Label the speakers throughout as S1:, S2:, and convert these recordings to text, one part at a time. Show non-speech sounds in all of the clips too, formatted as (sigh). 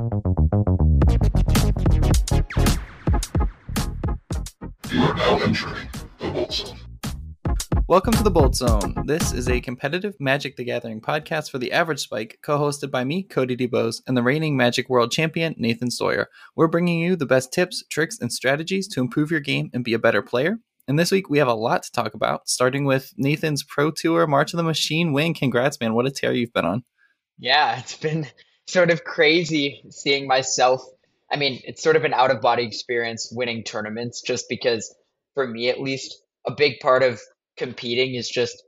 S1: You are now entering the Bolt Zone.
S2: Welcome to the Bolt Zone. This is a competitive Magic the Gathering podcast for the average spike, co hosted by me, Cody DeBose, and the reigning Magic World Champion, Nathan Steuer. We're bringing you the best tips, tricks, and strategies to improve your game and be a better player. And this week we have a lot to talk about, starting with Nathan's Pro Tour March of the Machine win. Congrats, man. What a tear you've been on.
S3: Yeah, it's been sort of crazy seeing myself. I mean, it's sort of an out of body experience winning tournaments, just because for me at least, a big part of competing is just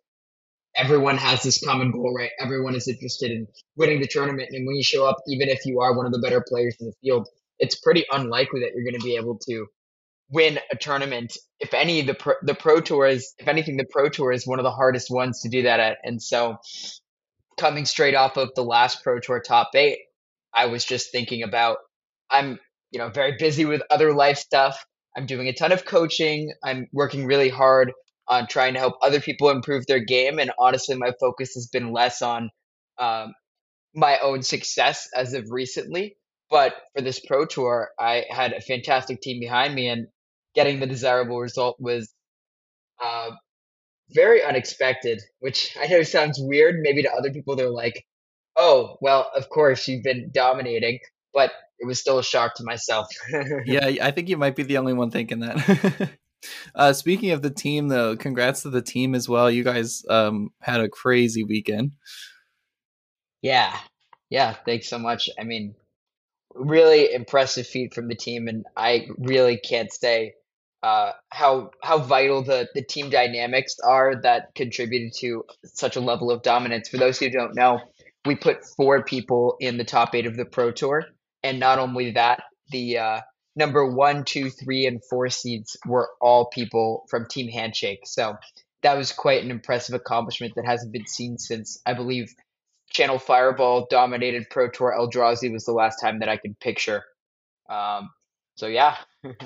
S3: everyone has this common goal, right? Everyone is interested in winning the tournament. And when you show up, even if you are one of the better players in the field, it's pretty unlikely that you're going to be able to win a tournament. If any, the pro, the pro tour is, if anything, the pro tour is one of the hardest ones to do that at. And so, coming straight off of the last pro tour top eight, I was just thinking about I'm you know very busy with other life stuff. I'm doing a ton of coaching. I'm working really hard on trying to help other people improve their game, and honestly, my focus has been less on um, my own success as of recently. But for this pro tour, I had a fantastic team behind me, and getting the desirable result was uh, very unexpected. Which (laughs) I know sounds weird. Maybe to other people, they're like, "Oh, well, of course you've been dominating," but it was still a shock to myself. (laughs)
S2: yeah, I think you might be the only one thinking that. (laughs) uh, speaking of the team, though, congrats to the team as well. You guys um, had a crazy weekend.
S3: Yeah, yeah. Thanks so much. I mean, really impressive feat from the team, and I really can't say uh, how how vital the the team dynamics are that contributed to such a level of dominance. For those who don't know, we put four people in the top eight of the Pro Tour, and not only that, the uh, number one, two, three, and four seeds were all people from Team Handshake. So that was quite an impressive accomplishment that hasn't been seen since I believe Channel Fireball dominated Pro Tour Eldrazi was the last time that I could picture. Um, so yeah,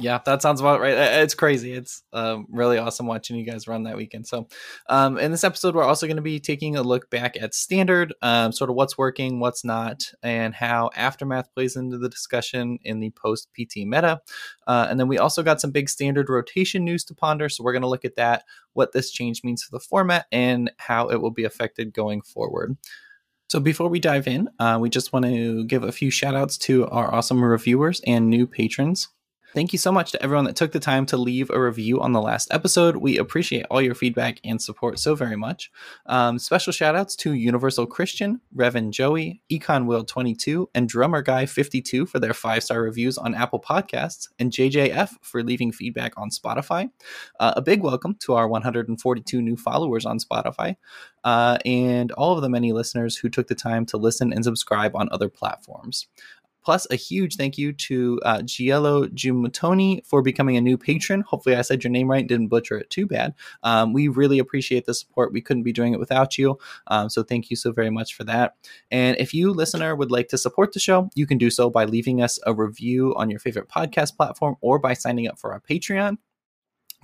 S2: yeah, that sounds about right. It's crazy. It's um, really awesome watching you guys run that weekend. So, um, in this episode, we're also going to be taking a look back at standard, um, sort of what's working, what's not, and how aftermath plays into the discussion in the post PT meta. Uh, and then we also got some big standard rotation news to ponder. So we're going to look at that, what this change means for the format, and how it will be affected going forward. So before we dive in, uh, we just want to give a few shout outs to our awesome reviewers and new patrons. Thank you so much to everyone that took the time to leave a review on the last episode. We appreciate all your feedback and support so very much. Um, special shout outs to Universal Christian, Revan Joey, Econ Will 22, and Drummer Guy 52 for their five star reviews on Apple Podcasts, and JJF for leaving feedback on Spotify. Uh, a big welcome to our 142 new followers on Spotify, uh, and all of the many listeners who took the time to listen and subscribe on other platforms. Plus, a huge thank you to uh, Giello Jumutoni for becoming a new patron. Hopefully, I said your name right, didn't butcher it too bad. Um, we really appreciate the support. We couldn't be doing it without you. Um, so, thank you so very much for that. And if you, listener, would like to support the show, you can do so by leaving us a review on your favorite podcast platform or by signing up for our Patreon.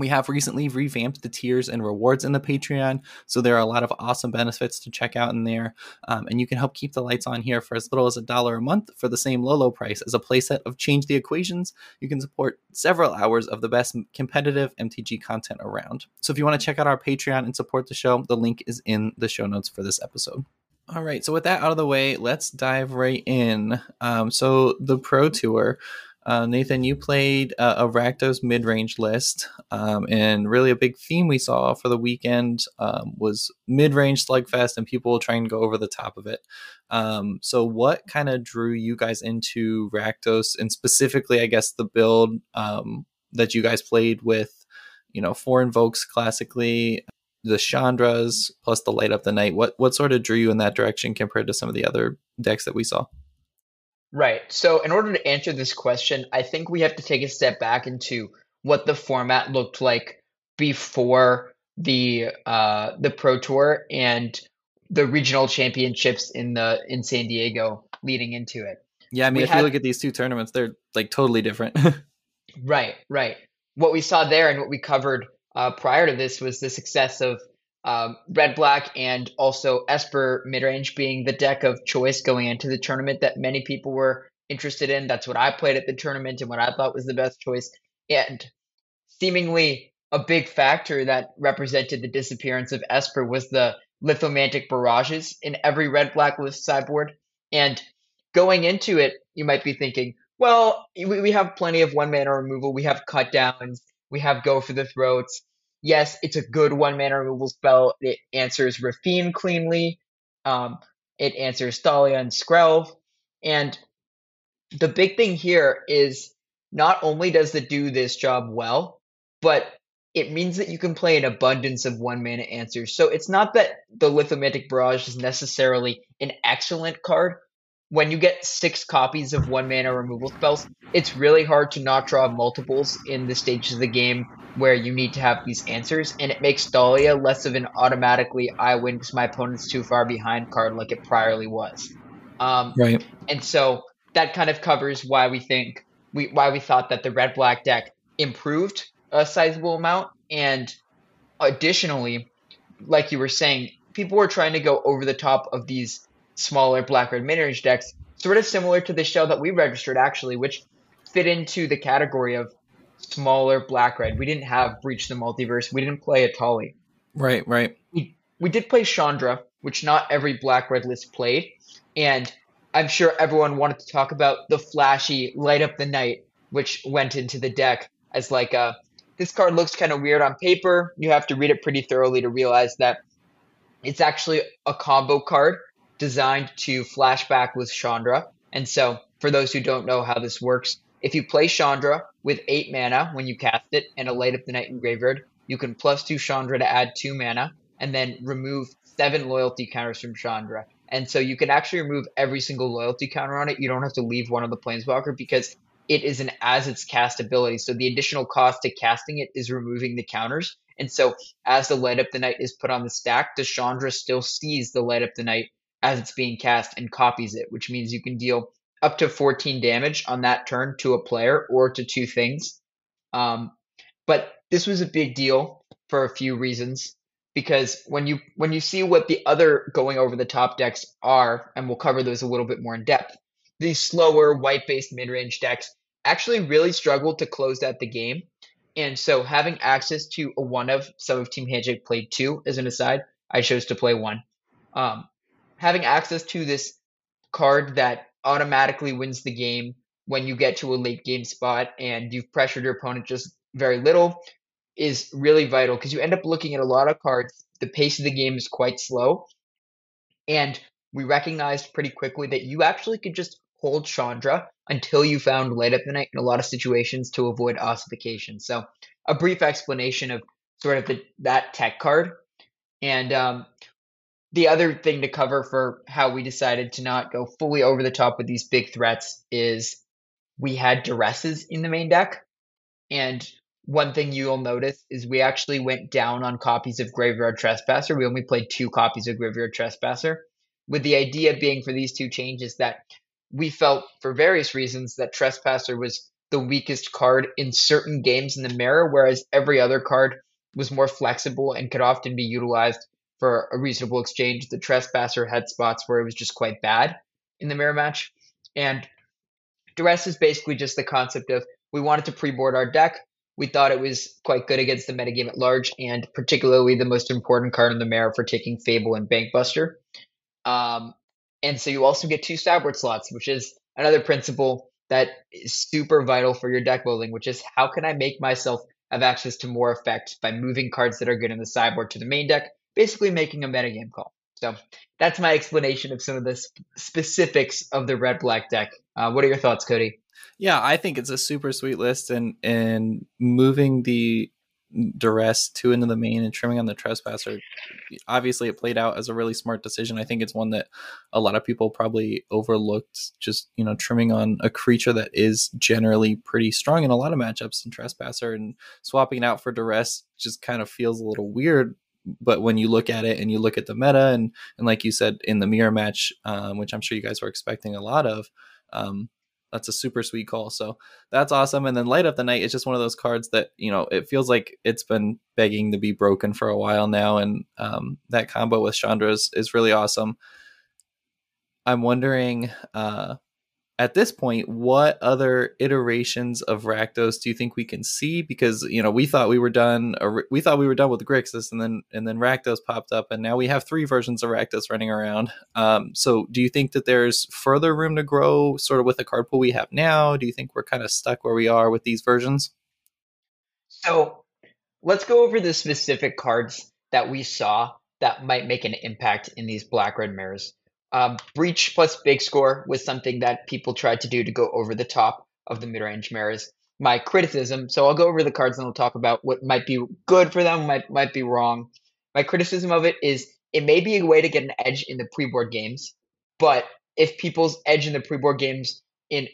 S2: We have recently revamped the tiers and rewards in the Patreon, so there are a lot of awesome benefits to check out in there. Um, and you can help keep the lights on here for as little as a dollar a month for the same low, low price as a playset of Change the Equations. You can support several hours of the best competitive MTG content around. So if you want to check out our Patreon and support the show, the link is in the show notes for this episode. All right, so with that out of the way, let's dive right in. Um, so the Pro Tour. Uh, Nathan, you played uh, a Rakdos mid range list, um, and really a big theme we saw for the weekend um, was mid range slugfest and people trying to go over the top of it. Um, so, what kind of drew you guys into Rakdos, and specifically, I guess, the build um, that you guys played with, you know, four invokes classically, the Chandras plus the light up the night? What what sort of drew you in that direction compared to some of the other decks that we saw?
S3: Right. So, in order to answer this question, I think we have to take a step back into what the format looked like before the uh, the Pro Tour and the regional championships in the in San Diego leading into it.
S2: Yeah, I mean, we if had, you look at these two tournaments, they're like totally different. (laughs)
S3: right, right. What we saw there and what we covered uh, prior to this was the success of um, red black and also Esper midrange being the deck of choice going into the tournament that many people were interested in. That's what I played at the tournament and what I thought was the best choice. And seemingly a big factor that represented the disappearance of Esper was the lithomantic barrages in every red black list sideboard. And going into it, you might be thinking, well, we, we have plenty of one mana removal. We have cut downs. We have go for the throats. Yes, it's a good one mana removal spell. It answers Raffine cleanly. Um, it answers Thalia and Skrelv. And the big thing here is not only does it do this job well, but it means that you can play an abundance of one mana answers. So it's not that the Lithomantic Barrage is necessarily an excellent card. When you get six copies of one mana removal spells, it's really hard to not draw multiples in the stages of the game where you need to have these answers, and it makes Thalia less of an automatically I win because my opponent's too far behind card like it priorly was. Um,
S2: right.
S3: And so that kind of covers why we think we why we thought that the red black deck improved a sizable amount. And additionally, like you were saying, people were trying to go over the top of these smaller black red mid-range decks, sort of similar to the shell that we registered actually, which fit into the category of smaller black red. We didn't have Breach the Multiverse. We didn't play Etali.
S2: Right, right.
S3: We we did play Chandra, which not every black red list played, and I'm sure everyone wanted to talk about the flashy light up the night, which went into the deck as like a this card looks kind of weird on paper. You have to read it pretty thoroughly to realize that it's actually a combo card designed to flashback with Chandra. And so, for those who don't know how this works, if you play Chandra with eight mana when you cast it and a Light Up the Night in graveyard, you can plus two Chandra to add two mana and then remove seven loyalty counters from Chandra. And so you can actually remove every single loyalty counter on it. You don't have to leave one of the Planeswalker because it is an as its cast ability. So the additional cost to casting it is removing the counters. And so as the light up the night is put on the stack, the Chandra still sees the light up the night as it's being cast and copies it, which means you can deal up to 14 damage on that turn to a player or to two things. Um, but this was a big deal for a few reasons because when you when you see what the other going over the top decks are, and we'll cover those a little bit more in depth, these slower white based mid range decks actually really struggled to close out the game. And so having access to a one of some of Team Handshake played two as an aside, I chose to play one. Um, having access to this card that automatically wins the game when you get to a late game spot and you've pressured your opponent just very little is really vital because you end up looking at a lot of cards. The pace of the game is quite slow. And we recognized pretty quickly that you actually could just hold Chandra until you found Light Up the Night in a lot of situations to avoid ossification. So, a brief explanation of sort of the, that tech card. And um, the other thing to cover for how we decided to not go fully over the top with these big threats is we had duresses in the main deck. And one thing you'll notice is we actually went down on copies of Graveyard Trespasser. We only played two copies of Graveyard Trespasser, with the idea being for these two changes that we felt for various reasons that Trespasser was the weakest card in certain games in the mirror, whereas every other card was more flexible and could often be utilized for a reasonable exchange. The Trespasser had spots where it was just quite bad in the mirror match. And Duress is basically just the concept of we wanted to pre-board our deck. We thought it was quite good against the metagame at large, and particularly the most important card in the mirror for taking Fable and Bankbuster. Um, and so you also get two sideboard slots, which is another principle that is super vital for your deck building, which is how can I make myself have access to more effect by moving cards that are good in the sideboard to the main deck, basically making a metagame call. So that's my explanation of some of the sp- specifics of the red black deck. Uh, what are your thoughts, Cody?
S2: Yeah, I think it's a super sweet list, and and moving the duress two into the main and trimming on the trespasser obviously it played out as a really smart decision i think it's one that a lot of people probably overlooked just you know trimming on a creature that is generally pretty strong in a lot of matchups and trespasser and swapping it out for duress just kind of feels a little weird but when you look at it and you look at the meta and and like you said in the mirror match um, which i'm sure you guys were expecting a lot of um, that's a super sweet call. So that's awesome. And then Light Up the Night is just one of those cards that, you know, it feels like it's been begging to be broken for a while now. And um, that combo with Chandra is, is really awesome. I'm wondering, uh, at this point, what other iterations of Rakdos do you think we can see? Because you know we thought we were done, or we thought we were done with the Grixis, and then and then Rakdos popped up, and now we have three versions of Rakdos running around. Um, so, do you think that there's further room to grow, sort of with the card pool we have now? Do you think we're kind of stuck where we are with these versions?
S3: So, let's go over the specific cards that we saw that might make an impact in these black red mirrors. Breach plus big score was something that people tried to do to go over the top of the mid range mirrors. My criticism, so I'll go over the cards and we'll talk about what might be good for them, might might be wrong. My criticism of it is it may be a way to get an edge in the pre-board games, but if people's edge in the pre-board games in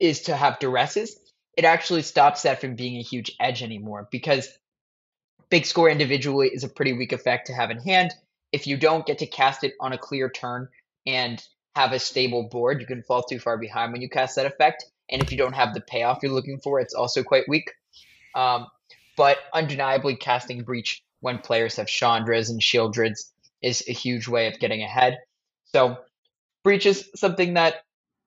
S3: is to have duresses, it actually stops that from being a huge edge anymore because big score individually is a pretty weak effect to have in hand. If you don't get to cast it on a clear turn, and have a stable board, you can fall too far behind when you cast that effect. And if you don't have the payoff you're looking for, it's also quite weak. Um, but undeniably, casting Breach when players have Chandras and Sheoldreds is a huge way of getting ahead. So, Breach is something that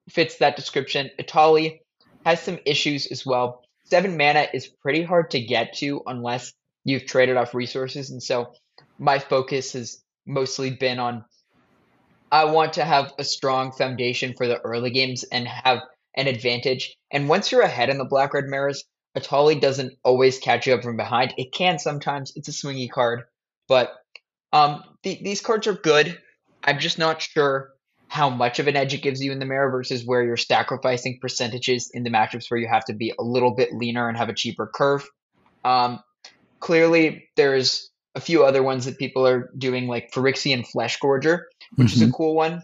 S3: fits that description. Etali has some issues as well. Seven mana is pretty hard to get to unless you've traded off resources. And so, my focus has mostly been on I want to have a strong foundation for the early games and have an advantage. And once you're ahead in the black red mirrors, Etali doesn't always catch you up from behind. It can sometimes. It's a swingy card, but um, th- these cards are good. I'm just not sure how much of an edge it gives you in the mirror versus where you're sacrificing percentages in the matchups where you have to be a little bit leaner and have a cheaper curve. Um, clearly, there's a few other ones that people are doing, like Phyrexian Fleshgorger, which mm-hmm. is a mm-hmm. cool one.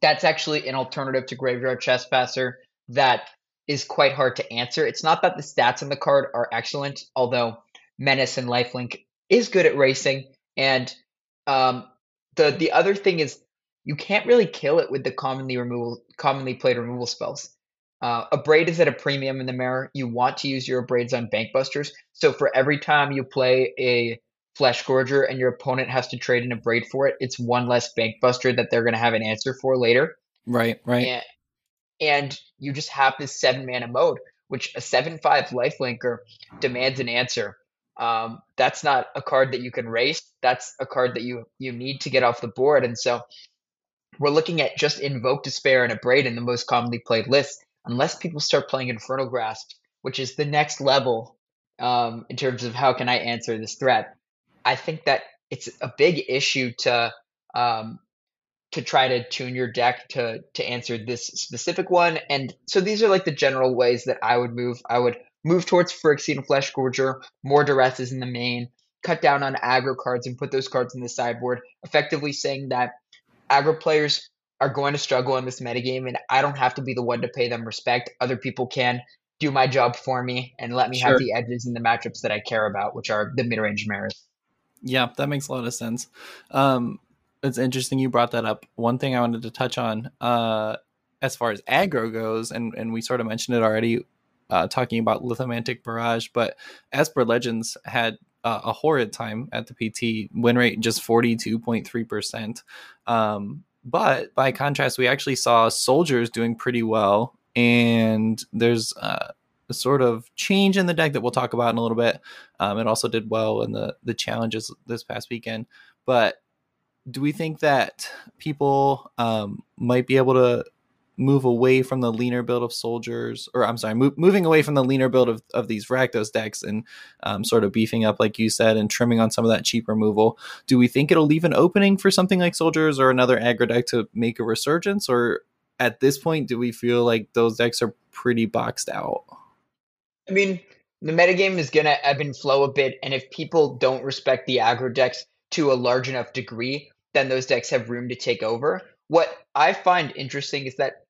S3: That's actually an alternative to Graveyard Trespasser that is quite hard to answer. It's not that the stats on the card are excellent, although Menace and Lifelink is good at racing. And um, the the other thing is you can't really kill it with the commonly removal commonly played removal spells. Uh, Abrade is at a premium in the mirror. You want to use your Abrades on Bankbusters. So for every time you play a Fleshgorger and your opponent has to trade in Abrade for it, it's one less Bankbuster that they're going to have an answer for later.
S2: Right, right.
S3: And, and you just have this seven mana mode, which a seven five lifelinker demands an answer. Um, that's not a card that you can race. That's a card that you you need to get off the board. And so we're looking at just Invoke Despair and Abrade in the most commonly played list, unless people start playing Infernal Grasp, which is the next level um, in terms of how can I answer this threat. I think that it's a big issue to um, to try to tune your deck to to answer this specific one. And so these are like the general ways that I would move. I would move towards Phyrexian Fleshgorger, more duresses in the main, cut down on aggro cards and put those cards in the sideboard, effectively saying that aggro players are going to struggle in this metagame and I don't have to be the one to pay them respect. Other people can do my job for me and let me sure. have the edges in the matchups that I care about, which are the mid range mirrors.
S2: Yeah, that makes a lot of sense. Um, it's interesting you brought that up. One thing I wanted to touch on, uh, as far as aggro goes, and and we sort of mentioned it already, uh, talking about Lithomantic Barrage, but Esper Legends had uh, a horrid time at the PT. Win rate just forty two point three percent. Um, but by contrast, we actually saw soldiers doing pretty well, and there's uh, sort of change in the deck that we'll talk about in a little bit. Um, it also did well in the the challenges this past weekend. But do we think that people um, might be able to move away from the leaner build of soldiers, or I'm sorry, moving away from the leaner build of, of these Rakdos decks and um, sort of beefing up, like you said, and trimming on some of that cheap removal? Do we think it'll leave an opening for something like soldiers or another aggro deck to make a resurgence, or at this point, do we feel like those decks are pretty boxed out?
S3: I mean, the metagame is gonna ebb and flow a bit, and if people don't respect the aggro decks to a large enough degree, then those decks have room to take over. What I find interesting is that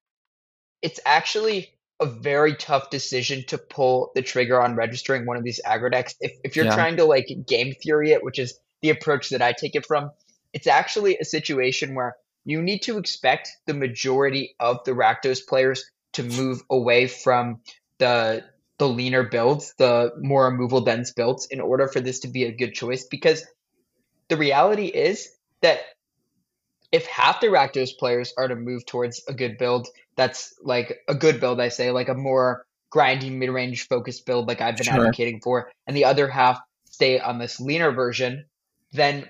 S3: it's actually a very tough decision to pull the trigger on registering one of these aggro decks. If if you're yeah. trying to like game theory it, which is the approach that I take it from, it's actually a situation where you need to expect the majority of the Rakdos players to move away from the the leaner builds, the more removal dense builds, in order for this to be a good choice. Because the reality is that if half the Rakdos players are to move towards a good build, that's like a good build, I say, like a more grindy mid range focused build, like I've been
S2: Sure.
S3: advocating for, and the other half stay on this leaner version, then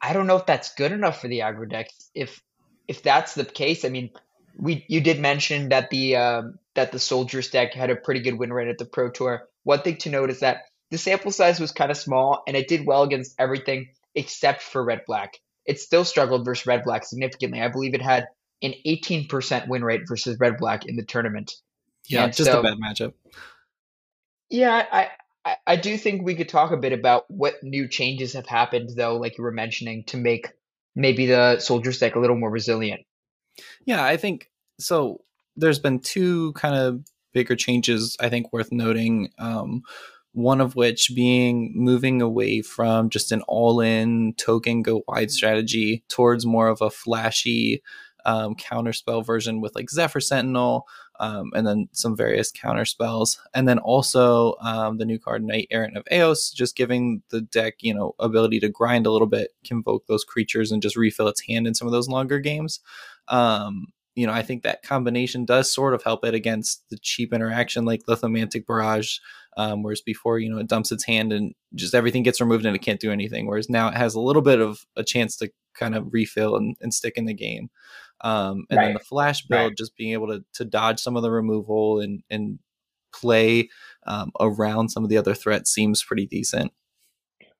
S3: I don't know if that's good enough for the aggro decks. If if that's the case, I mean, we you did mention that the um, that the soldiers deck had a pretty good win rate at the Pro Tour. One thing to note is that the sample size was kind of small, and it did well against everything except for red black. It still struggled versus red black significantly. I believe it had an 18% win rate versus red black in the tournament.
S2: Yeah,
S3: And
S2: just
S3: so-
S2: a bad matchup.
S3: Yeah, I, I I do think we could talk a bit about what new changes have happened, though, like you were mentioning, to make maybe the soldiers deck a little more resilient.
S2: Yeah, I think so. There's been two kind of bigger changes I think worth noting. Um, one of which being moving away from just an all-in token go wide strategy towards more of a flashy um, counterspell version with like Zephyr Sentinel, um, and then some various counter spells, and then also um, the new card Knight Errant of Eos, just giving the deck you know ability to grind a little bit, convoke those creatures, and just refill its hand in some of those longer games. Um, you know, I think that combination does sort of help it against the cheap interaction like Lithomantic Barrage, um, whereas before, you know, it dumps its hand and just everything gets removed and it can't do anything. Whereas now it has a little bit of a chance to kind of refill and, and stick in the game. Um, and then the flash build,
S3: Right.
S2: just being able to to dodge some of the removal and and play um, around some of the other threats seems pretty decent.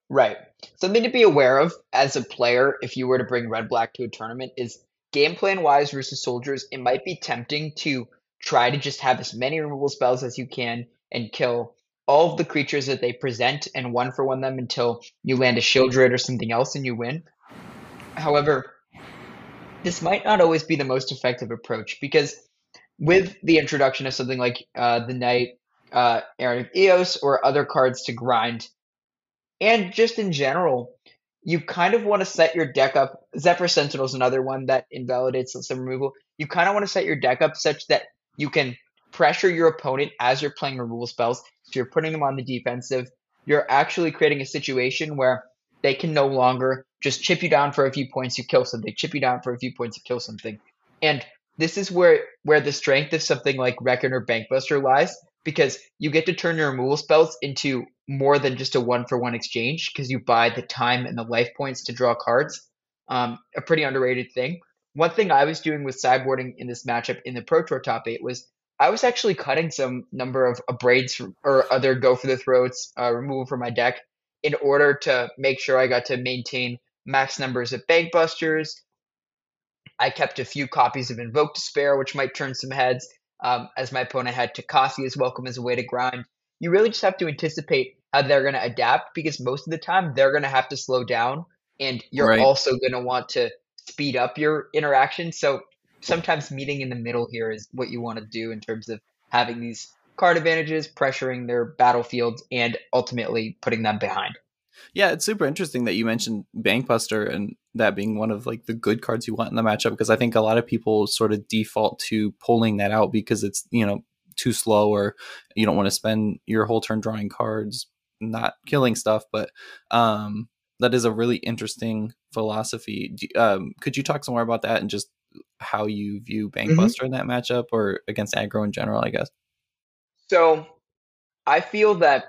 S3: Right. Something to be aware of as a player if you were to bring red black to a tournament is game plan wise versus soldiers, it might be tempting to try to just have as many removal spells as you can and kill all of the creatures that they present and one for one them until you land a shield Sheoldred or something else and you win. However, this might not always be the most effective approach because with the introduction of something like uh, the Knight, uh, Errant of Eos, or other cards to grind, and just in general, you kind of want to set your deck up. Zephyr Sentinel is another one that invalidates some removal. You kind of want to set your deck up such that you can pressure your opponent as you're playing removal spells. If you're putting them on the defensive, you're actually creating a situation where they can no longer just chip you down for a few points, you kill something, chip you down for a few points, you kill something. And this is where where the strength of something like Reckon or Bankbuster lies, because you get to turn your removal spells into more than just a one for one exchange because you buy the time and the life points to draw cards. Um, a pretty underrated thing. One thing I was doing with sideboarding in this matchup in the Pro Tour top eight was I was actually cutting some number of from, or other go for the throats uh, removal from my deck in order to make sure I got to maintain max numbers of Bankbusters. I kept a few copies of Invoke Despair, which might turn some heads, um, as my opponent had Tocasia's Welcome as a way to grind. You really just have to anticipate how they're going to adapt because most of the time they're going to have to slow down, and you're
S2: Right.
S3: also going to want to speed up your interaction. So sometimes meeting in the middle here is what you want to do in terms of having these card advantages, pressuring their battlefields, and ultimately putting them behind.
S2: Yeah, it's super interesting that you mentioned Bankbuster and that being one of like the good cards you want in the matchup because I think a lot of people sort of default to pulling that out because it's you know too slow or you don't want to spend your whole turn drawing cards not killing stuff. But um, that is a really interesting philosophy. Do, um, could you talk some more about that and just how you view Bankbuster in that matchup or against aggro in general? I guess.
S3: So I feel that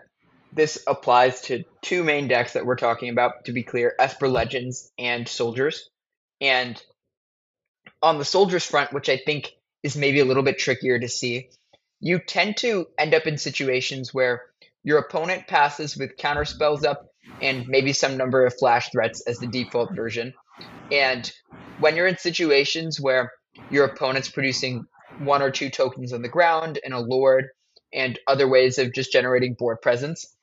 S3: this applies to two main decks that we're talking about, to be clear Esper Legends and Soldiers. And on the Soldiers front, which I think is maybe a little bit trickier to see, you tend to end up in situations where your opponent passes with counter spells up and maybe some number of flash threats as the default version. And when you're in situations where your opponent's producing one or two tokens on the ground and a lord and other ways of just generating board presence,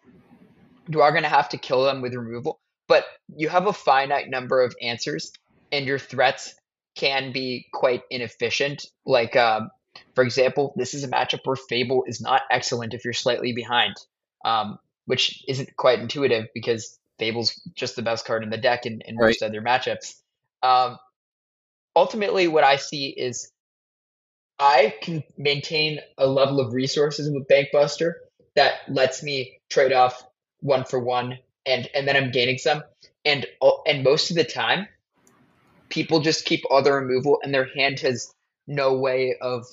S3: you are going to have to kill them with removal. But you have a finite number of answers, and your threats can be quite inefficient. Like, um, for example, this is a matchup where Fable is not excellent if you're slightly behind, um, which isn't quite intuitive because Fable's just the best card in the deck in, in most other matchups. Um, ultimately, what I see is I can maintain a level of resources with Bankbuster that lets me trade off one for one, and and then I'm gaining some. And oh, and most of the time, people just keep all the removal and their hand has no way of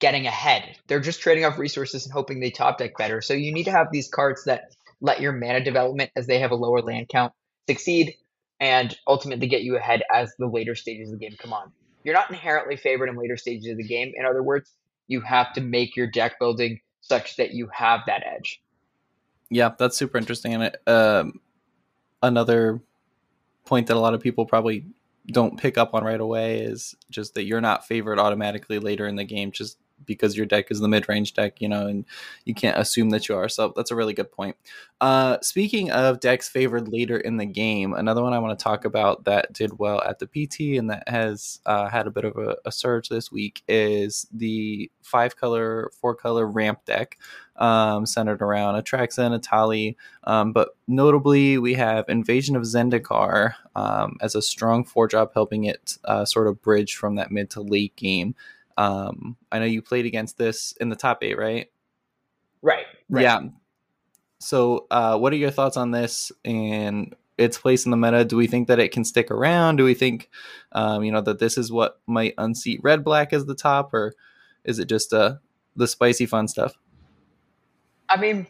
S3: getting ahead. They're just trading off resources and hoping they top deck better. So you need to have these cards that let your mana development as they have a lower land count succeed and ultimately get you ahead as the later stages of the game come on. You're not inherently favored in later stages of the game. In other words, you have to make your deck building such that you have that edge.
S2: Yeah, that's super interesting. And um, another point that a lot of people probably don't pick up on right away is just that you're not favored automatically later in the game just because your deck is the mid-range deck, you know, and you can't assume that you are. So that's a really good point. Uh, speaking of decks favored later in the game, another one I want to talk about that did well at the PT and that has uh, had a bit of a, a, surge this week is the five color, four color ramp deck. Um, centered around Atraxa and Etali. Um, but notably, we have Invasion of Zendikar um, as a strong four drop, helping it uh, sort of bridge from that mid to late game. Um, I know you played against this in the top eight, right?
S3: Right. right.
S2: Yeah. So, uh, what are your thoughts on this and its place in the meta? Do we think that it can stick around? Do we think, um, you know, that this is what might unseat Red Black as the top, or is it just uh, the spicy fun stuff?
S3: I mean,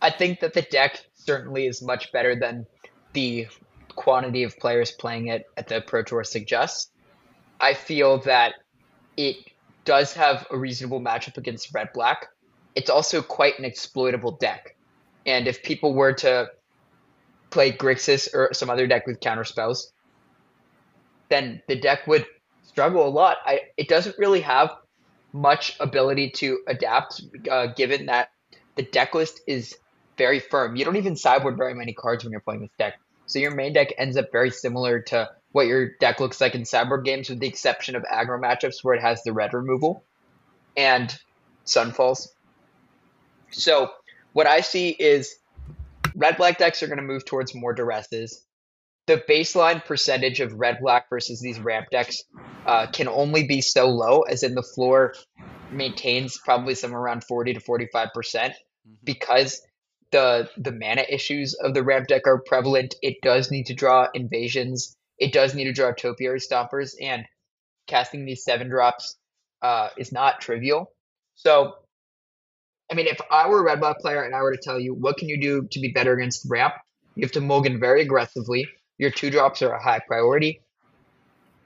S3: I think that the deck certainly is much better than the quantity of players playing it at the Pro Tour suggests. I feel that it does have a reasonable matchup against red black. It's also quite an exploitable deck. And if people were to play Grixis or some other deck with counter spells, then the deck would struggle a lot. I it doesn't really have much ability to adapt, uh, given that the deck list is very firm. You don't even sideboard very many cards when you're playing this deck. So your main deck ends up very similar to what your deck looks like in sideboard games, with the exception of aggro matchups where it has the red removal and Sunfalls. So what I see is red black decks are going to move towards more duresses. The baseline percentage of red black versus these ramp decks uh, can only be so low, as in the floor maintains probably somewhere around 40 to 45 percent mm-hmm. because the the mana issues of the ramp deck are prevalent. It does need to draw invasions. It does need to draw topiary stompers, and casting these seven drops uh, is not trivial. So, I mean, if I were a red black player and I were to tell you what can you do to be better against ramp, you have to mulligan very aggressively. Your two drops are a high priority,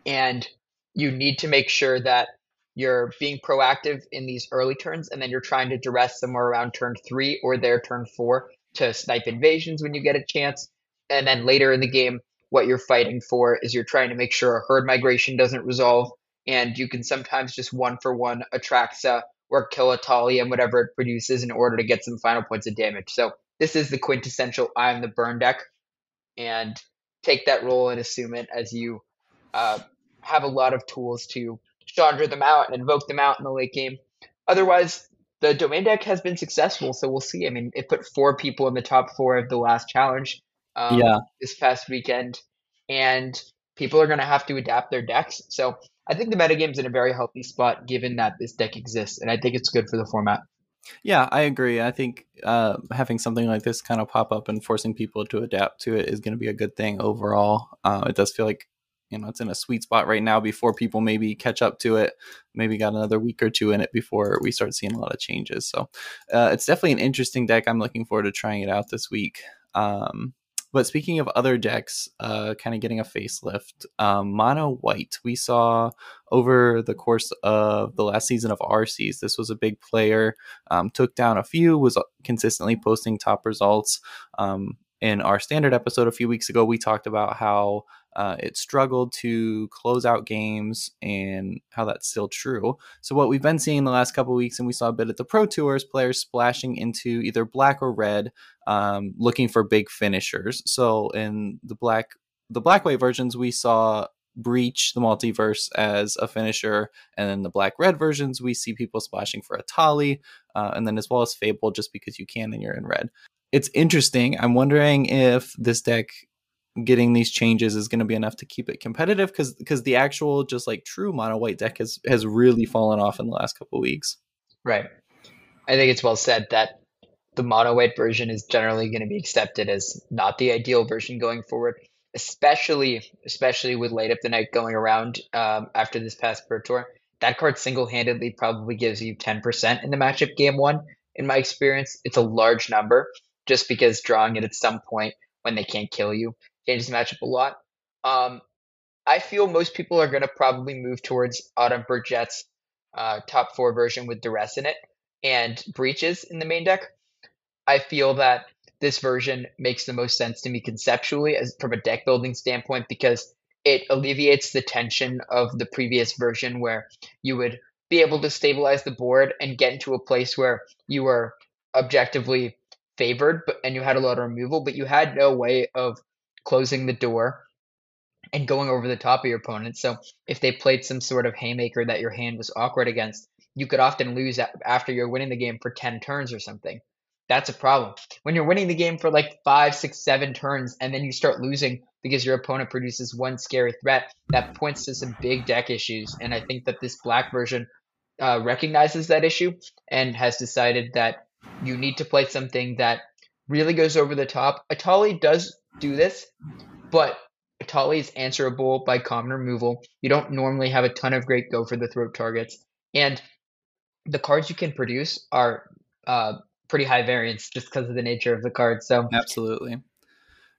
S3: and you need to make sure that you're being proactive in these early turns, and then you're trying to duress somewhere around turn three or their turn four to snipe invasions when you get a chance. And then later in the game, what you're fighting for is you're trying to make sure a herd migration doesn't resolve, and you can sometimes just one for one Atraxa or kill Etali and whatever it produces in order to get some final points of damage. So this is the quintessential I am the burn deck, and take that role and assume it as you uh, have a lot of tools to Chandra them out and invoke them out in the late game. Otherwise, the domain deck has been successful, so we'll see. I mean, it put four people in the top four of the last challenge um, yeah. this past weekend, and people are going to have to adapt their decks. So I think the metagame's in a very healthy spot given that this deck exists, and I think it's good for the format.
S2: Yeah, I agree. I think uh, having something like this kind of pop up and forcing people to adapt to it is going to be a good thing overall. Uh, it does feel like you know it's in a sweet spot right now before people maybe catch up to it maybe got another week or two in it before we start seeing a lot of changes so uh, it's definitely an interesting deck i'm looking forward to trying it out this week um, but speaking of other decks uh, kind of getting a facelift um, mono white we saw over the course of the last season of rcs this was a big player um, took down a few was consistently posting top results um, in our standard episode a few weeks ago we talked about how uh, it struggled to close out games and how that's still true. So what we've been seeing the last couple weeks, and we saw a bit at the Pro Tours, players splashing into either black or red, um, looking for big finishers. So in the black the black white versions, we saw breach the multiverse as a finisher and then the black red versions we see people splashing for Etali uh, and then as well as fable just because you can and you're in red it's interesting i'm wondering if this deck getting these changes is going to be enough to keep it competitive because because the actual just like true mono white deck has has really fallen off in the last couple weeks.
S3: Right. I think it's well said that the mono white version is generally going to be accepted as not the ideal version going forward. especially especially with light up the night going around um, after this past pro tour. That card single handedly probably gives you ten percent in the matchup game one. In my experience, it's a large number just because drawing it at some point when they can't kill you changes the matchup a lot. Um, I feel most people are going to probably move towards Autumn Burchett's uh, top four version with duress in it and breaches in the main deck. I feel that this version makes the most sense to me conceptually as from a deck building standpoint because it alleviates the tension of the previous version where you would be able to stabilize the board and get into a place where you were objectively favored but and you had a lot of removal but you had no way of closing the door and going over the top of your opponent. So if they played some sort of haymaker that your hand was awkward against, you could often lose after you're winning the game for 10 turns or something. That's a problem. When you're winning the game for like five, six, seven turns, and then you start losing because your opponent produces one scary threat, that points to some big deck issues. And I think that this black version uh, recognizes that issue and has decided that you need to play something that really goes over the top. Etali does do this, but Etali is answerable by common removal. You don't normally have a ton of great go for the throat targets, and the cards you can produce are uh, pretty high variance just because of the nature of the card. So
S2: absolutely,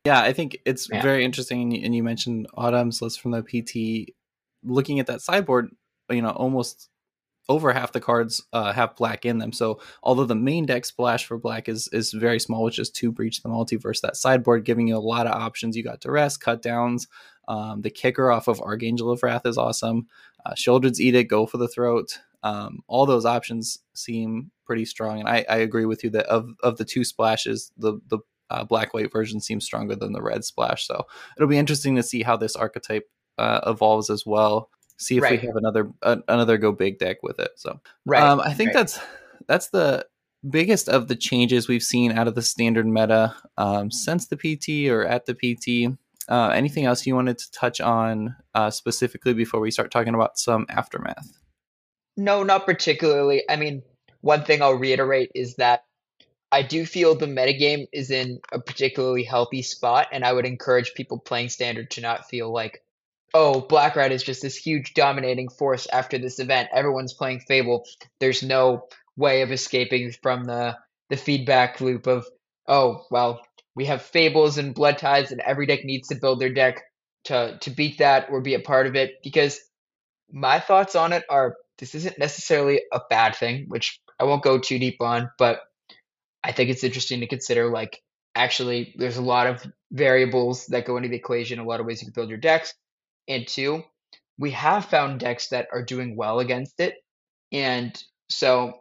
S2: yeah, I think it's yeah. very interesting. And you mentioned Autumn's list from the PT. Looking at that sideboard, you know, almost over half the cards uh, have black in them. So although the main deck splash for black is is very small, which is two breach the multiverse, that sideboard giving you a lot of options. You got duress, cut downs. Um, the kicker off of Archangel of Wrath is awesome. Uh, Sheoldred's Edict, go for the throat. Um, all those options seem pretty strong, and I, I agree with you that of of the two splashes, the the uh, black white version seems stronger than the red splash. So it'll be interesting to see how this archetype uh, evolves as well see if right. we have another uh, another go big deck with it. So right. Um, I think right. that's that's the biggest of the changes we've seen out of the standard meta um, since the PT or at the PT. Uh, anything else you wanted to touch on uh, specifically before we start talking about some aftermath?
S3: No, not particularly. I mean, one thing I'll reiterate is that I do feel the metagame is in a particularly healthy spot, and I would encourage people playing standard to not feel like oh, Black Rat is just this huge dominating force after this event. Everyone's playing Fable. There's no way of escaping from the the feedback loop of oh well we have fables and Blood Tithes and every deck needs to build their deck to to beat that or be a part of it because my thoughts on it are this isn't necessarily a bad thing which i won't go too deep on but i think it's interesting to consider like actually there's a lot of variables that go into the equation a lot of ways you can build your decks and two, we have found decks that are doing well against it. And so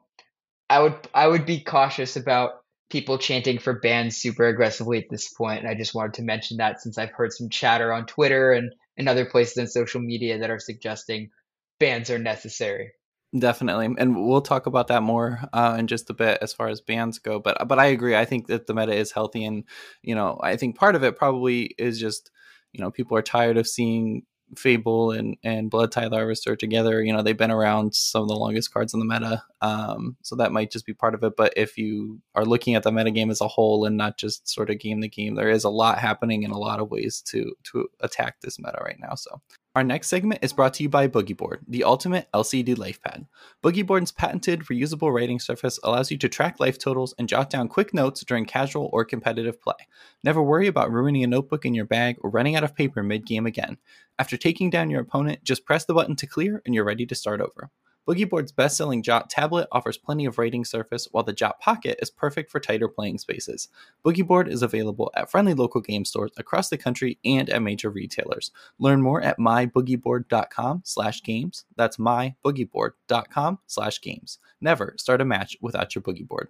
S3: I would I would be cautious about people chanting for bans super aggressively at this point. And I just wanted to mention that since I've heard some chatter on Twitter and, and other places in social media that are suggesting bans are necessary.
S2: Definitely, and we'll talk about that more uh, in just a bit as far as bans go. But but I agree. I think that the meta is healthy, and you know I think part of it probably is just you know people are tired of seeing Fable and and Blood Tithe Harvester together. You know, they've been around some of the longest cards in the meta, um, so that might just be part of it. But if you are looking at the meta game as a whole and not just sort of game to game, there is a lot happening in a lot of ways to to attack this meta right now. So our next segment is brought to you by Boogie Board, the ultimate LCD life pad. Boogie Board's patented reusable writing surface allows you to track life totals and jot down quick notes during casual or competitive play. Never worry about ruining a notebook in your bag or running out of paper mid game again. After taking down your opponent, just press the button to clear and you're ready to start over. Boogieboard's best selling Jot tablet offers plenty of writing surface, while the Jot Pocket is perfect for tighter playing spaces. Boogieboard is available at friendly local game stores across the country and at major retailers. Learn more at myboogieboard.com slash games. That's myboogieboard.com slash games. Never start a match without your boogie board.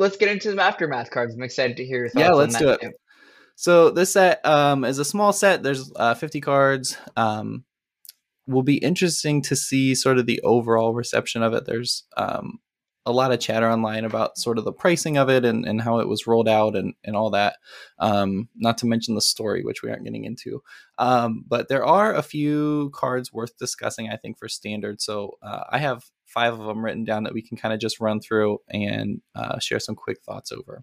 S3: Let's get into some aftermath cards. I'm excited to hear your thoughts.
S2: Yeah, let's do it. Too. So this set um, is a small set. There's uh, 50 cards. Um, will be interesting to see sort of the overall reception of it. There's um, a lot of chatter online about sort of the pricing of it and, and how it was rolled out and, and all that. Um, not to mention the story, which we aren't getting into. Um, but there are a few cards worth discussing, I think, for standard. So uh, I have five of them written down that we can kind of just run through and uh, share some quick thoughts over.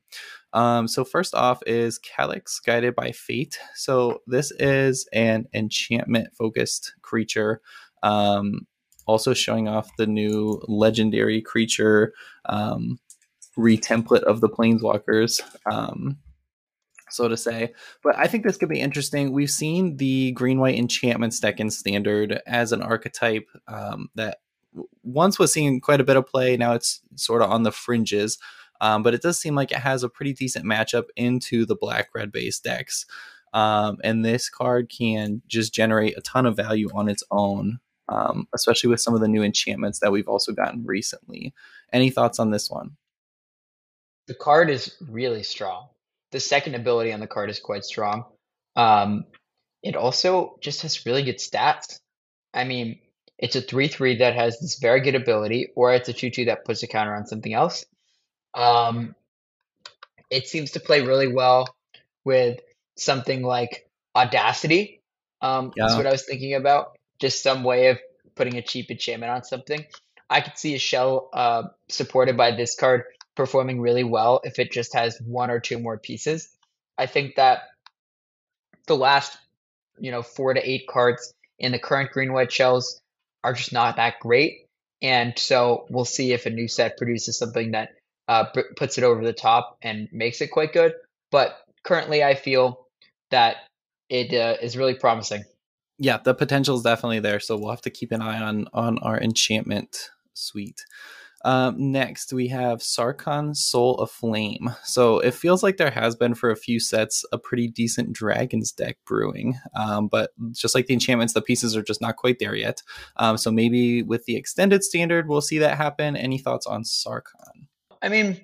S2: Um, so first off is Calix Guided by Fate. So this is an enchantment focused creature. Um, also showing off the new legendary creature um, retemplate of the planeswalkers. Um, so to say. But I think this could be interesting. We've seen the green white enchantments deck in standard as an archetype um, that once was seeing quite a bit of play. Now it's sort of on the fringes. Um, but it does seem like it has a pretty decent matchup into the black red base decks. Um, and this card can just generate a ton of value on its own, um, especially with some of the new enchantments that we've also gotten recently. Any thoughts on this one?
S3: The card is really strong the second ability on the card is quite strong. Um, it also just has really good stats. I mean, it's a 3 3 that has this very good ability, or it's a 2 2 that puts a counter on something else. Um, it seems to play really well with something like Audacity. Um, yeah. That's what I was thinking about. Just some way of putting a cheap enchantment on something. I could see a shell uh, supported by this card performing really well if it just has one or two more pieces. I think that the last, you know, four to eight cards in the current green white shells are just not that great. And so we'll see if a new set produces something that uh, p- puts it over the top and makes it quite good. But currently, I feel that it uh, is really promising.
S2: Yeah, the potential is definitely there. So we'll have to keep an eye on on our enchantment suite. Um, next, we have Sarkhan Soul Aflame. So it feels like there has been for a few sets a pretty decent Dragons deck brewing. Um, but just like the enchantments, the pieces are just not quite there yet. Um, so maybe with the extended standard, we'll see that happen. Any thoughts on Sarkhan?
S3: I mean,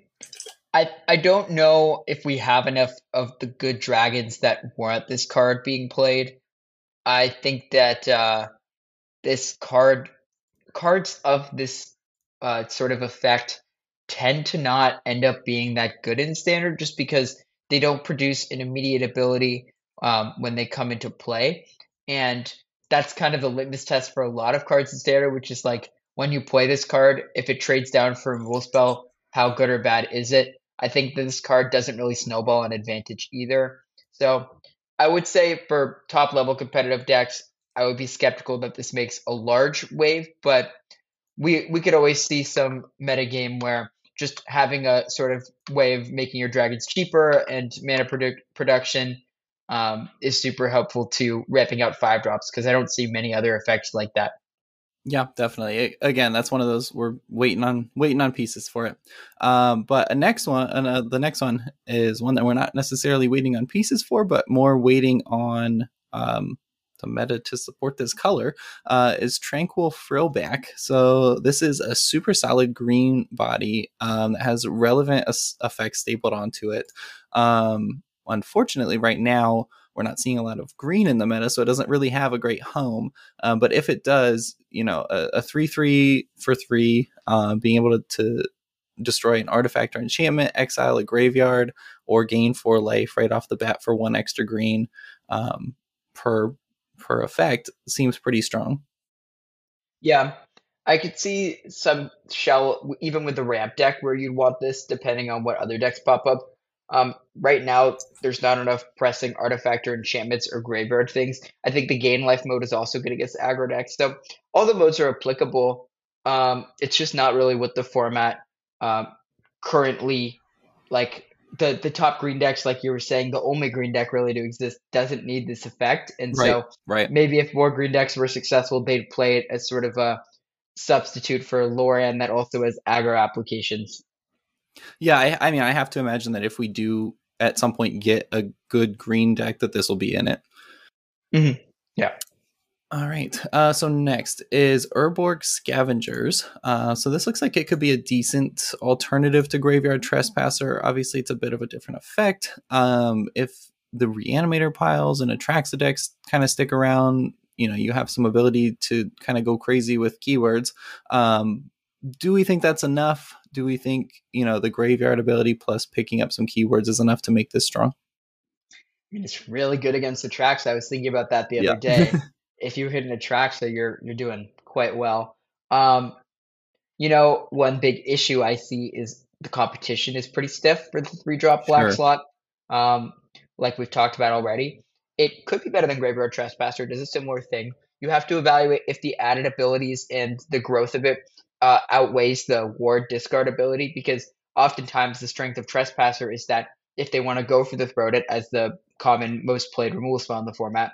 S3: I, I don't know if we have enough of the good dragons that warrant this card being played. I think that uh, this card cards of this uh, sort of effect tend to not end up being that good in standard just because they don't produce an immediate ability um, when they come into play. And that's kind of the litmus test for a lot of cards in standard, which is like when you play this card, if it trades down for a removal spell, how good or bad is it? I think this card doesn't really snowball an advantage either. So I would say for top level competitive decks, I would be skeptical that this makes a large wave, but we we could always see some metagame where just having a sort of way of making your dragons cheaper and mana produ- production um, is super helpful to ramping out five drops because I don't see many other effects like that.
S2: Yeah, definitely. Again, that's one of those we're waiting on waiting on pieces for it. Um, but a next one, uh, the next one is one that we're not necessarily waiting on pieces for, but more waiting on um, the meta to support this color uh, is Tranquil Frillback. So this is a super solid green body um, that has relevant effects stapled onto it. Um, unfortunately, right now we're not seeing a lot of green in the meta, so it doesn't really have a great home. Um, but if it does, you know, a, three-three for three, uh, being able to, to destroy an artifact or enchantment, exile a graveyard, or gain four life right off the bat for one extra green um, per per effect seems pretty strong.
S3: Yeah, I could see some shell even with the ramp deck where you'd want this, depending on what other decks pop up. Um, right now, there's not enough pressing artifact or enchantments or graveyard things. I think the gain life mode is also good against aggro decks. So all the modes are applicable. Um, it's just not really what the format um, currently like the the top green decks, like you were saying, the only green deck really to exist doesn't need this effect, and
S2: right,
S3: so
S2: right.
S3: maybe if more green decks were successful, they'd play it as sort of a substitute for Loran that also has aggro applications.
S2: Yeah, I, I mean, I have to imagine that if we do at some point get a good green deck, that this will be in it.
S3: Mm-hmm. Yeah.
S2: All right. Uh, so next is Urborg Scavengers. Uh, so this looks like it could be a decent alternative to Graveyard Trespasser. Obviously, it's a bit of a different effect. Um, if the Reanimator piles and Atraxa kind of stick around, you know, you have some ability to kind of go crazy with keywords. Um, do we think that's enough? Do we think, you know, the Graveyard ability plus picking up some keywords is enough to make this strong?
S3: I mean, it's really good against the tracks. I was thinking about that the other yeah. day. (laughs) if you're hitting a track, so you're you're doing quite well. Um, You know, one big issue I see is the competition is pretty stiff for the three drop black
S2: Sure.
S3: slot. Um, like we've talked about already. It could be better than Graveyard Trespasser. It does a similar thing. You have to evaluate if the added abilities and the growth of it uh, outweighs the ward discard ability because oftentimes the strength of Trespasser is that if they want to go for the Throat It as the common most played removal spell in the format,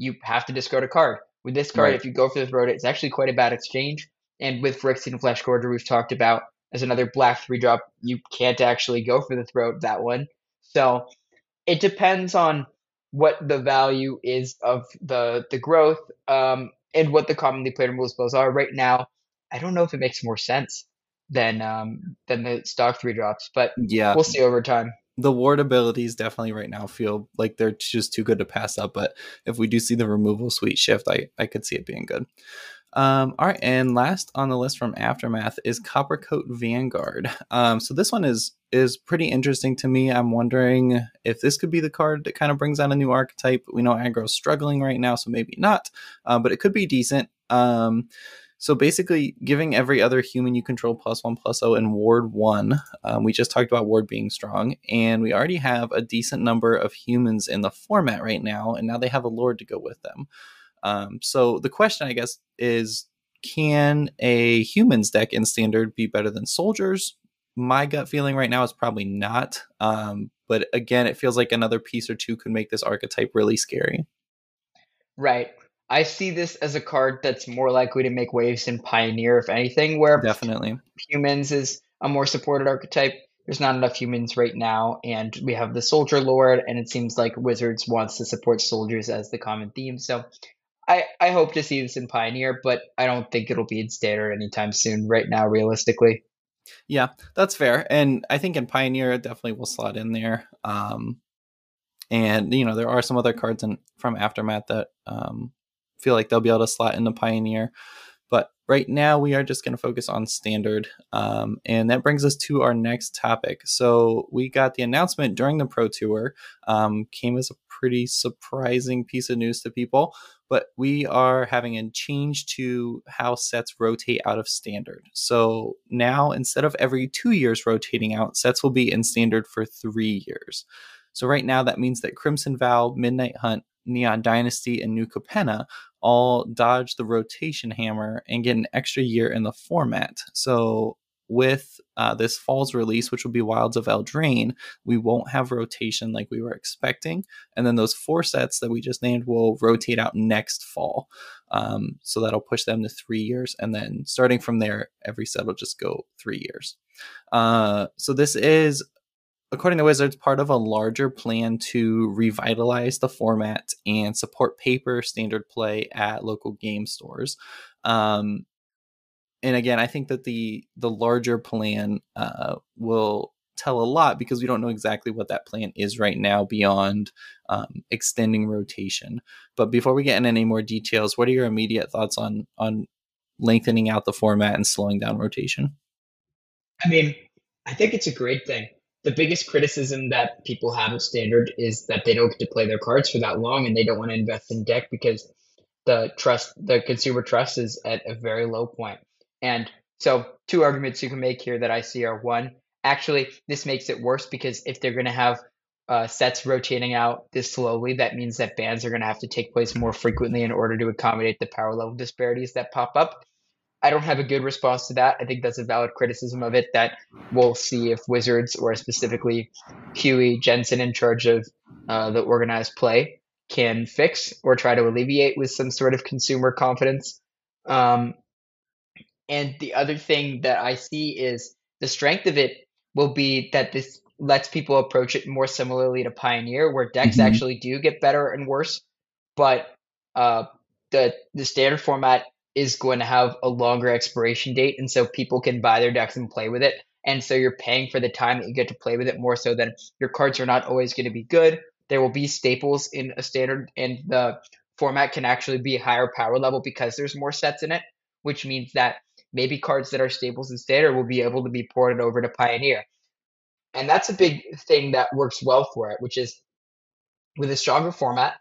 S3: you have to discard a card. With this card,
S2: Right.
S3: if you go for the Throat it's actually quite a bad exchange. And with Phyrexian Flesh Gorger, we've talked about as another black three drop, you can't actually go for the throat that one. So it depends on what the value is of the the growth um, and what the commonly played removal spells are. Right now, I don't know if it makes more sense than um, than the stock three drops, but
S2: Yeah,
S3: we'll see over time.
S2: The ward abilities definitely right now feel like they're just too good to pass up. But if we do see the removal suite shift, I I could see it being good. Um, all right, and last on the list from Aftermath is Coppercoat Vanguard. Um, so this one is is pretty interesting to me. I'm wondering if this could be the card that kind of brings out a new archetype. We know aggro's struggling right now, so maybe not, uh, but it could be decent. Um, so basically, giving every other human you control plus one plus zero in Ward one. Um, we just talked about Ward being strong, and we already have a decent number of humans in the format right now, and now they have a Lord to go with them. Um, so the question, I guess, is can a humans deck in standard be better than soldiers? My gut feeling right now is probably not. Um, but again, it feels like another piece or two could make this archetype really scary.
S3: Right. I see this as a card that's more likely to make waves in Pioneer, if anything, where
S2: Definitely.
S3: humans is a more supported archetype. There's not enough humans right now, and we have the soldier lord, and it seems like Wizards wants to support soldiers as the common theme. So I, I hope to see this in Pioneer, but I don't think it'll be in standard anytime soon, right now, realistically.
S2: Yeah, that's fair. And I think in Pioneer, it definitely will slot in there. Um, and, you know, there are some other cards in, from Aftermath that um, feel like they'll be able to slot in the Pioneer. But right now, we are just going to focus on standard. Um, and that brings us to our next topic. So we got the announcement during the Pro Tour, um, came as a pretty surprising piece of news to people. But we are having a change to how sets rotate out of standard. So now, instead of every two years rotating out, sets will be in standard for three years. So right now, that means that Crimson Vow, Midnight Hunt, Neon Dynasty, and New Capenna all dodge the rotation hammer and get an extra year in the format. So with uh, this fall's release, which will be Wilds of Eldraine, we won't have rotation like we were expecting. And then those four sets that we just named will rotate out next fall. Um, so that'll push them to three years. And then starting from there, every set will just go three years. Uh, so this is according to Wizards, part of a larger plan to revitalize the format and support paper standard play at local game stores. Um, and again, I think that the the larger plan uh, will tell a lot because we don't know exactly what that plan is right now beyond um, extending rotation. But before we get into any more details, what are your immediate thoughts on on lengthening out the format and slowing down rotation?
S3: I mean, I think it's a great thing. The biggest criticism that people have of standard is that they don't get to play their cards for that long and they don't want to invest in deck because the trust, the consumer trust is at a very low point. And so, two arguments you can make here that I see are one, actually, this makes it worse because if they're going to have uh, sets rotating out this slowly, that means that bans are going to have to take place more frequently in order to accommodate the power level disparities that pop up. I don't have a good response to that. I think that's a valid criticism of it that we'll see if Wizards or specifically Huey Jensen in charge of uh, the organized play can fix or try to alleviate with some sort of consumer confidence. Um, and the other thing that I see is the strength of it will be that this lets people approach it more similarly to Pioneer, where decks
S2: Mhm.
S3: actually do get better and worse, but uh, the the standard format is going to have a longer expiration date, and so people can buy their decks and play with it. And so you're paying for the time that you get to play with it more so than your cards are not always going to be good. There will be staples in a standard, and the format can actually be higher power level because there's more sets in it, which means that maybe cards that are staples in standard will be able to be ported over to Pioneer. And that's a big thing that works well for it, which is with a stronger format,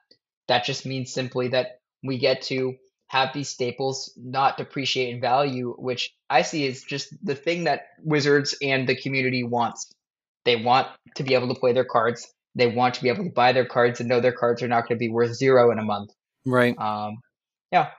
S3: that just means simply that we get to have these staples not depreciate in value, which I see is just the thing that Wizards and the community wants. They want to be able to play their cards. They want to be able to buy their cards and know their cards are not going to be worth zero in a month.
S2: Right.
S3: Um, yeah.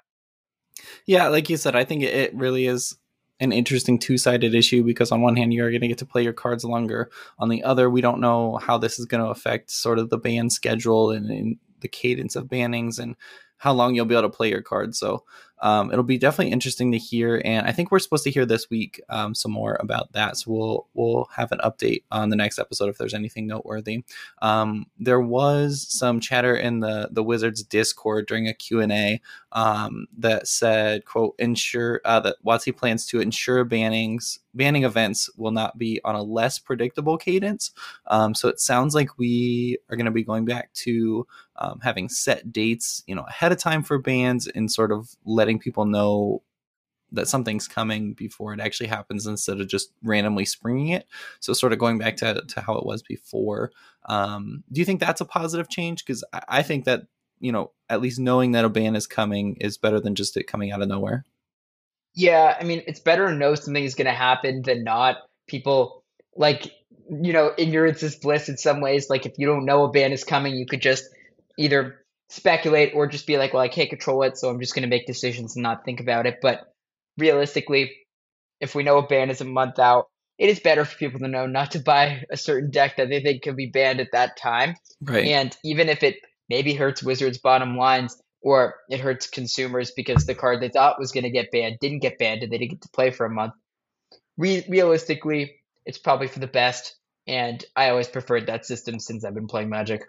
S2: Yeah, like you said, I think it really is an interesting two-sided issue because on one hand you are going to get to play your cards longer on the other we don't know how this is going to affect sort of the ban schedule and, and the cadence of bannings and how long you'll be able to play your cards. So um, it'll be definitely interesting to hear. And I think we're supposed to hear this week um, some more about that. So we'll we'll have an update on the next episode if there's anything noteworthy. Um, there was some chatter in the the Wizards Discord during a Q and A um, that said, "quote ensure uh, that WotC plans to ensure bannings banning events will not be on a less predictable cadence." Um, so it sounds like we are going to be going back to um, having set dates, you know, ahead of time for bans and sort of letting people know that something's coming before it actually happens instead of just randomly springing it. So sort of going back to, to how it was before. Um, do you think that's a positive change? Because I, I think that, you know, at least knowing that a ban is coming is better than just it coming out of nowhere.
S3: Yeah, I mean, it's better to know something is going to happen than not. People like, you know, ignorance is bliss in some ways. Like, if you don't know a ban is coming, you could just either speculate or just be like, well, I can't control it, so I'm just going to make decisions and not think about it. But realistically, if we know a ban is a month out, it is better for people to know not to buy a certain deck that they think could be banned at that time.
S2: Right.
S3: And even if it maybe hurts Wizards' bottom lines or it hurts consumers because the card they thought was going to get banned didn't get banned and they didn't get to play for a month. Re- realistically, it's probably for the best. And I always preferred that system since I've been playing Magic.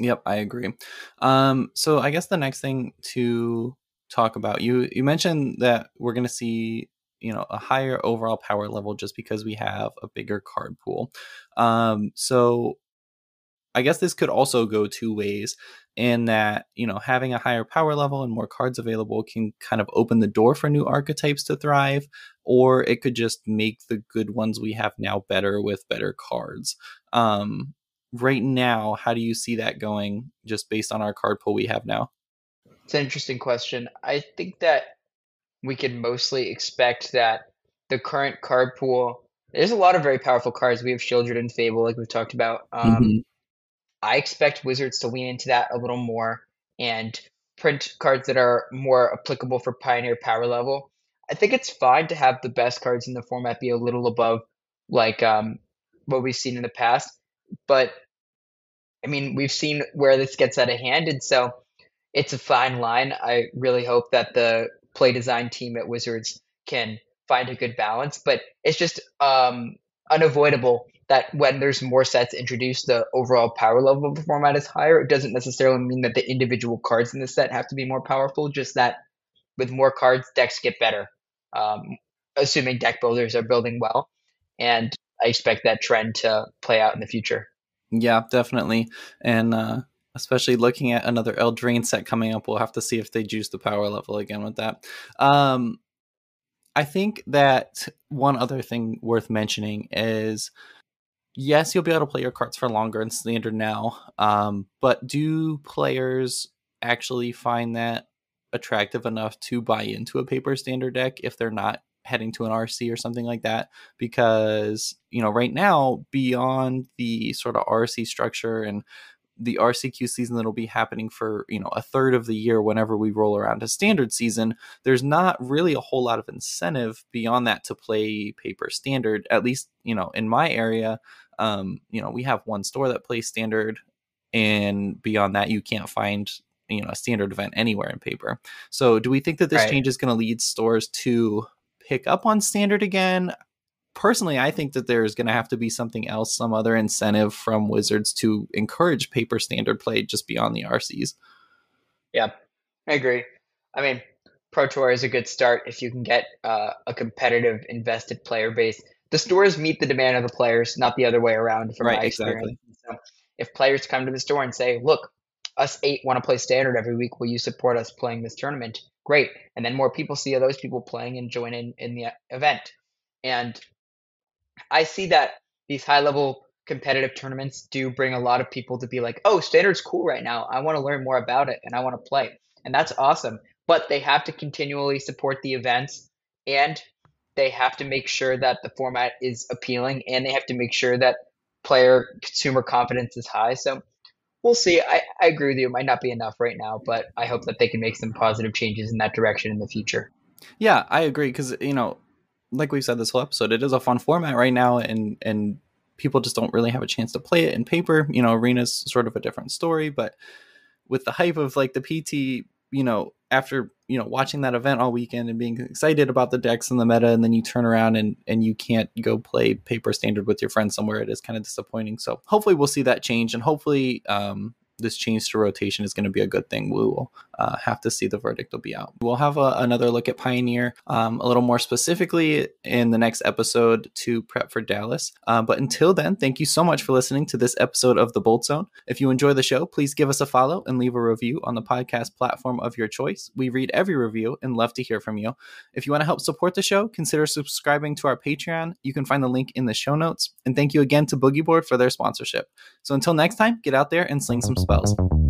S2: Yep, I agree. Um, so I guess the next thing to talk about you you mentioned that we're going to see you know a higher overall power level just because we have a bigger card pool. Um, so I guess this could also go two ways in that you know having a higher power level and more cards available can kind of open the door for new archetypes to thrive or it could just make the good ones we have now better with better cards um, right now, how do you see that going just based on our card pool we have now?
S3: It's an interesting question. I think that we can mostly expect that the current card pool, there's a lot of very powerful cards. We have Sheoldred and Fable, like we've talked about. Um, mm-hmm. I expect Wizards to lean into that a little more and print cards that are more applicable for Pioneer power level. I think it's fine to have the best cards in the format be a little above like um, what we've seen in the past. But I mean, we've seen where this gets out of hand, and so it's a fine line. I really hope that the play design team at Wizards can find a good balance, but it's just um, unavoidable that when there's more sets introduced, the overall power level of the format is higher. It doesn't necessarily mean that the individual cards in the set have to be more powerful, just that with more cards, decks get better, um, assuming deck builders are building well. And I expect that trend to play out in the future.
S2: Yeah, definitely. And uh, especially looking at another Eldraine set coming up, we'll have to see if they juice the power level again with that. Um, I think that one other thing worth mentioning is yes, you'll be able to play your cards for longer in standard now, um, but do players actually find that attractive enough to buy into a paper standard deck if they're not heading to an RC or something like that because you know right now beyond the sort of RC structure and the RCQ season that'll be happening for you know a third of the year whenever we roll around to standard season there's not really a whole lot of incentive beyond that to play paper standard at least you know in my area um you know we have one store that plays standard and beyond that you can't find you know a standard event anywhere in paper so do we think that this right. change is going to lead stores to pick up on standard again. Personally, I think that there's going to have to be something else, some other incentive from Wizards to encourage paper standard play just beyond the RCs.
S3: Yeah, I agree. I mean, Pro Tour is a good start if you can get uh, a competitive, invested player base. The stores meet the demand of the players, not the other way around. From right, my experience, exactly. so if players come to the store and say, "Look, us eight want to play standard every week. Will you support us playing this tournament? Great. And then more people see those people playing and join in in the event. And I see that these high level competitive tournaments do bring a lot of people to be like, oh, standard's cool right now. I want to learn more about it and I want to play. And that's awesome. but they have to continually support the events and they have to make sure that the format is appealing and they have to make sure that player consumer confidence is high. So we'll see. I, I agree with you. It might not be enough right now, but I hope that they can make some positive changes in that direction in the future.
S2: Yeah, I agree because you know, like we've said this whole episode, it is a fun format right now, and and people just don't really have a chance to play it in paper. You know, arena's sort of a different story, but with the hype of like the PT, you know, after you know watching that event all weekend and being excited about the decks and the meta, and then you turn around and and you can't go play paper standard with your friends somewhere, it is kind of disappointing. So hopefully we'll see that change, and hopefully um, this change to rotation is going to be a good thing. We will uh, have to see the verdict will be out. We'll have a, another look at Pioneer um, a little more specifically in the next episode to prep for Dallas. Uh, but until then, thank you so much for listening to this episode of The Bolt Zone. If you enjoy the show, please give us a follow and leave a review on the podcast platform of your choice. We read every review and love to hear from you. If you want to help support the show, consider subscribing to our Patreon. You can find the link in the show notes. And thank you again to Boogie Board for their sponsorship. So until next time, get out there and sling some spells.